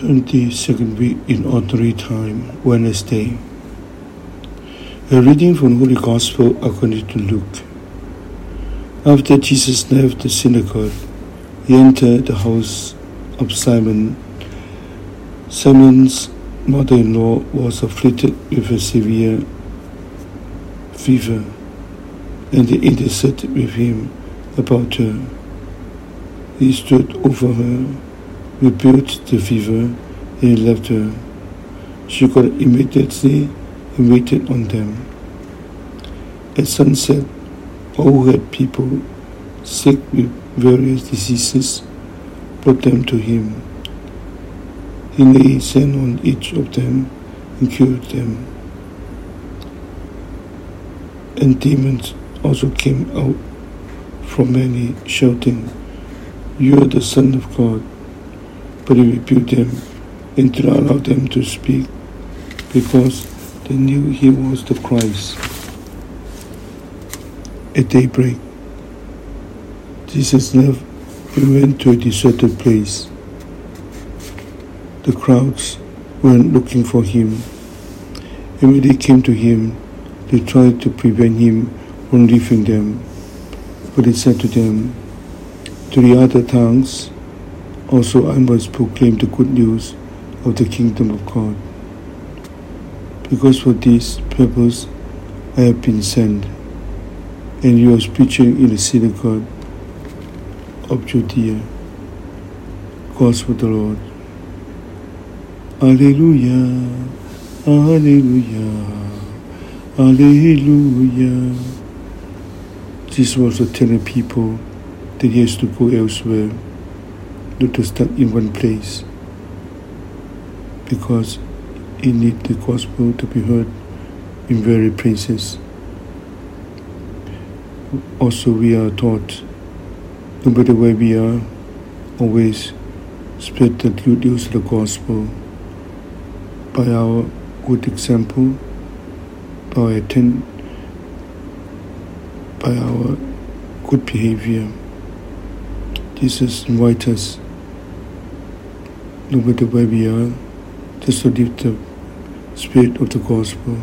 22nd week in Ordinary Time, Wednesday. A reading from Holy Gospel according to Luke. After Jesus left the synagogue, he entered the house of Simon. Simon's mother in law was afflicted with a severe fever, and they interceded with him about her. He stood over her rebuked the fever and left her. She got immediately and waited on them. At sunset, all who had people sick with various diseases brought them to him. He laid his hand on each of them and cured them. And demons also came out from many, shouting, You are the Son of God but he rebuked them and did not allow them to speak because they knew he was the Christ. At daybreak, Jesus left and went to a deserted place. The crowds went looking for him, and when they came to him, they tried to prevent him from leaving them. But he said to them, To the other towns, also, I must proclaim the good news of the kingdom of God. Because for this purpose I have been sent, and you are preaching in the synagogue of Judea. Gospel of the Lord. Alleluia, Alleluia, Alleluia. This was to telling people that he has to go elsewhere not to stuck in one place because it need the gospel to be heard in various places. Also, we are taught, no matter where we are, always spread the good news of the gospel by our good example, by attend, by our good behavior. Jesus invites us no matter where we are, just to live the spirit of the gospel.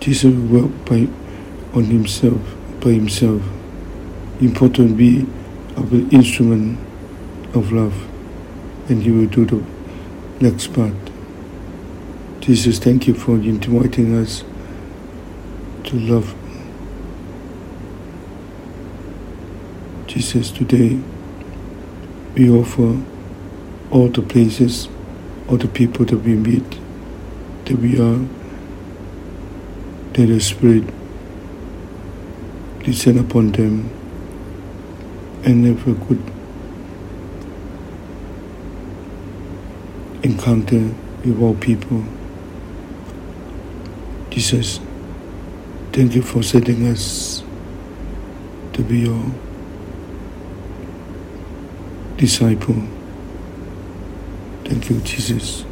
Jesus worked by on himself, by himself. Important be our instrument of love, and he will do the next part. Jesus, thank you for inviting us to love. Jesus, today we offer all the places, all the people that we meet, that we are, that the Spirit descend upon them and have a good encounter with all people. Jesus, thank you for setting us to be your disciple. Thank you, Jesus.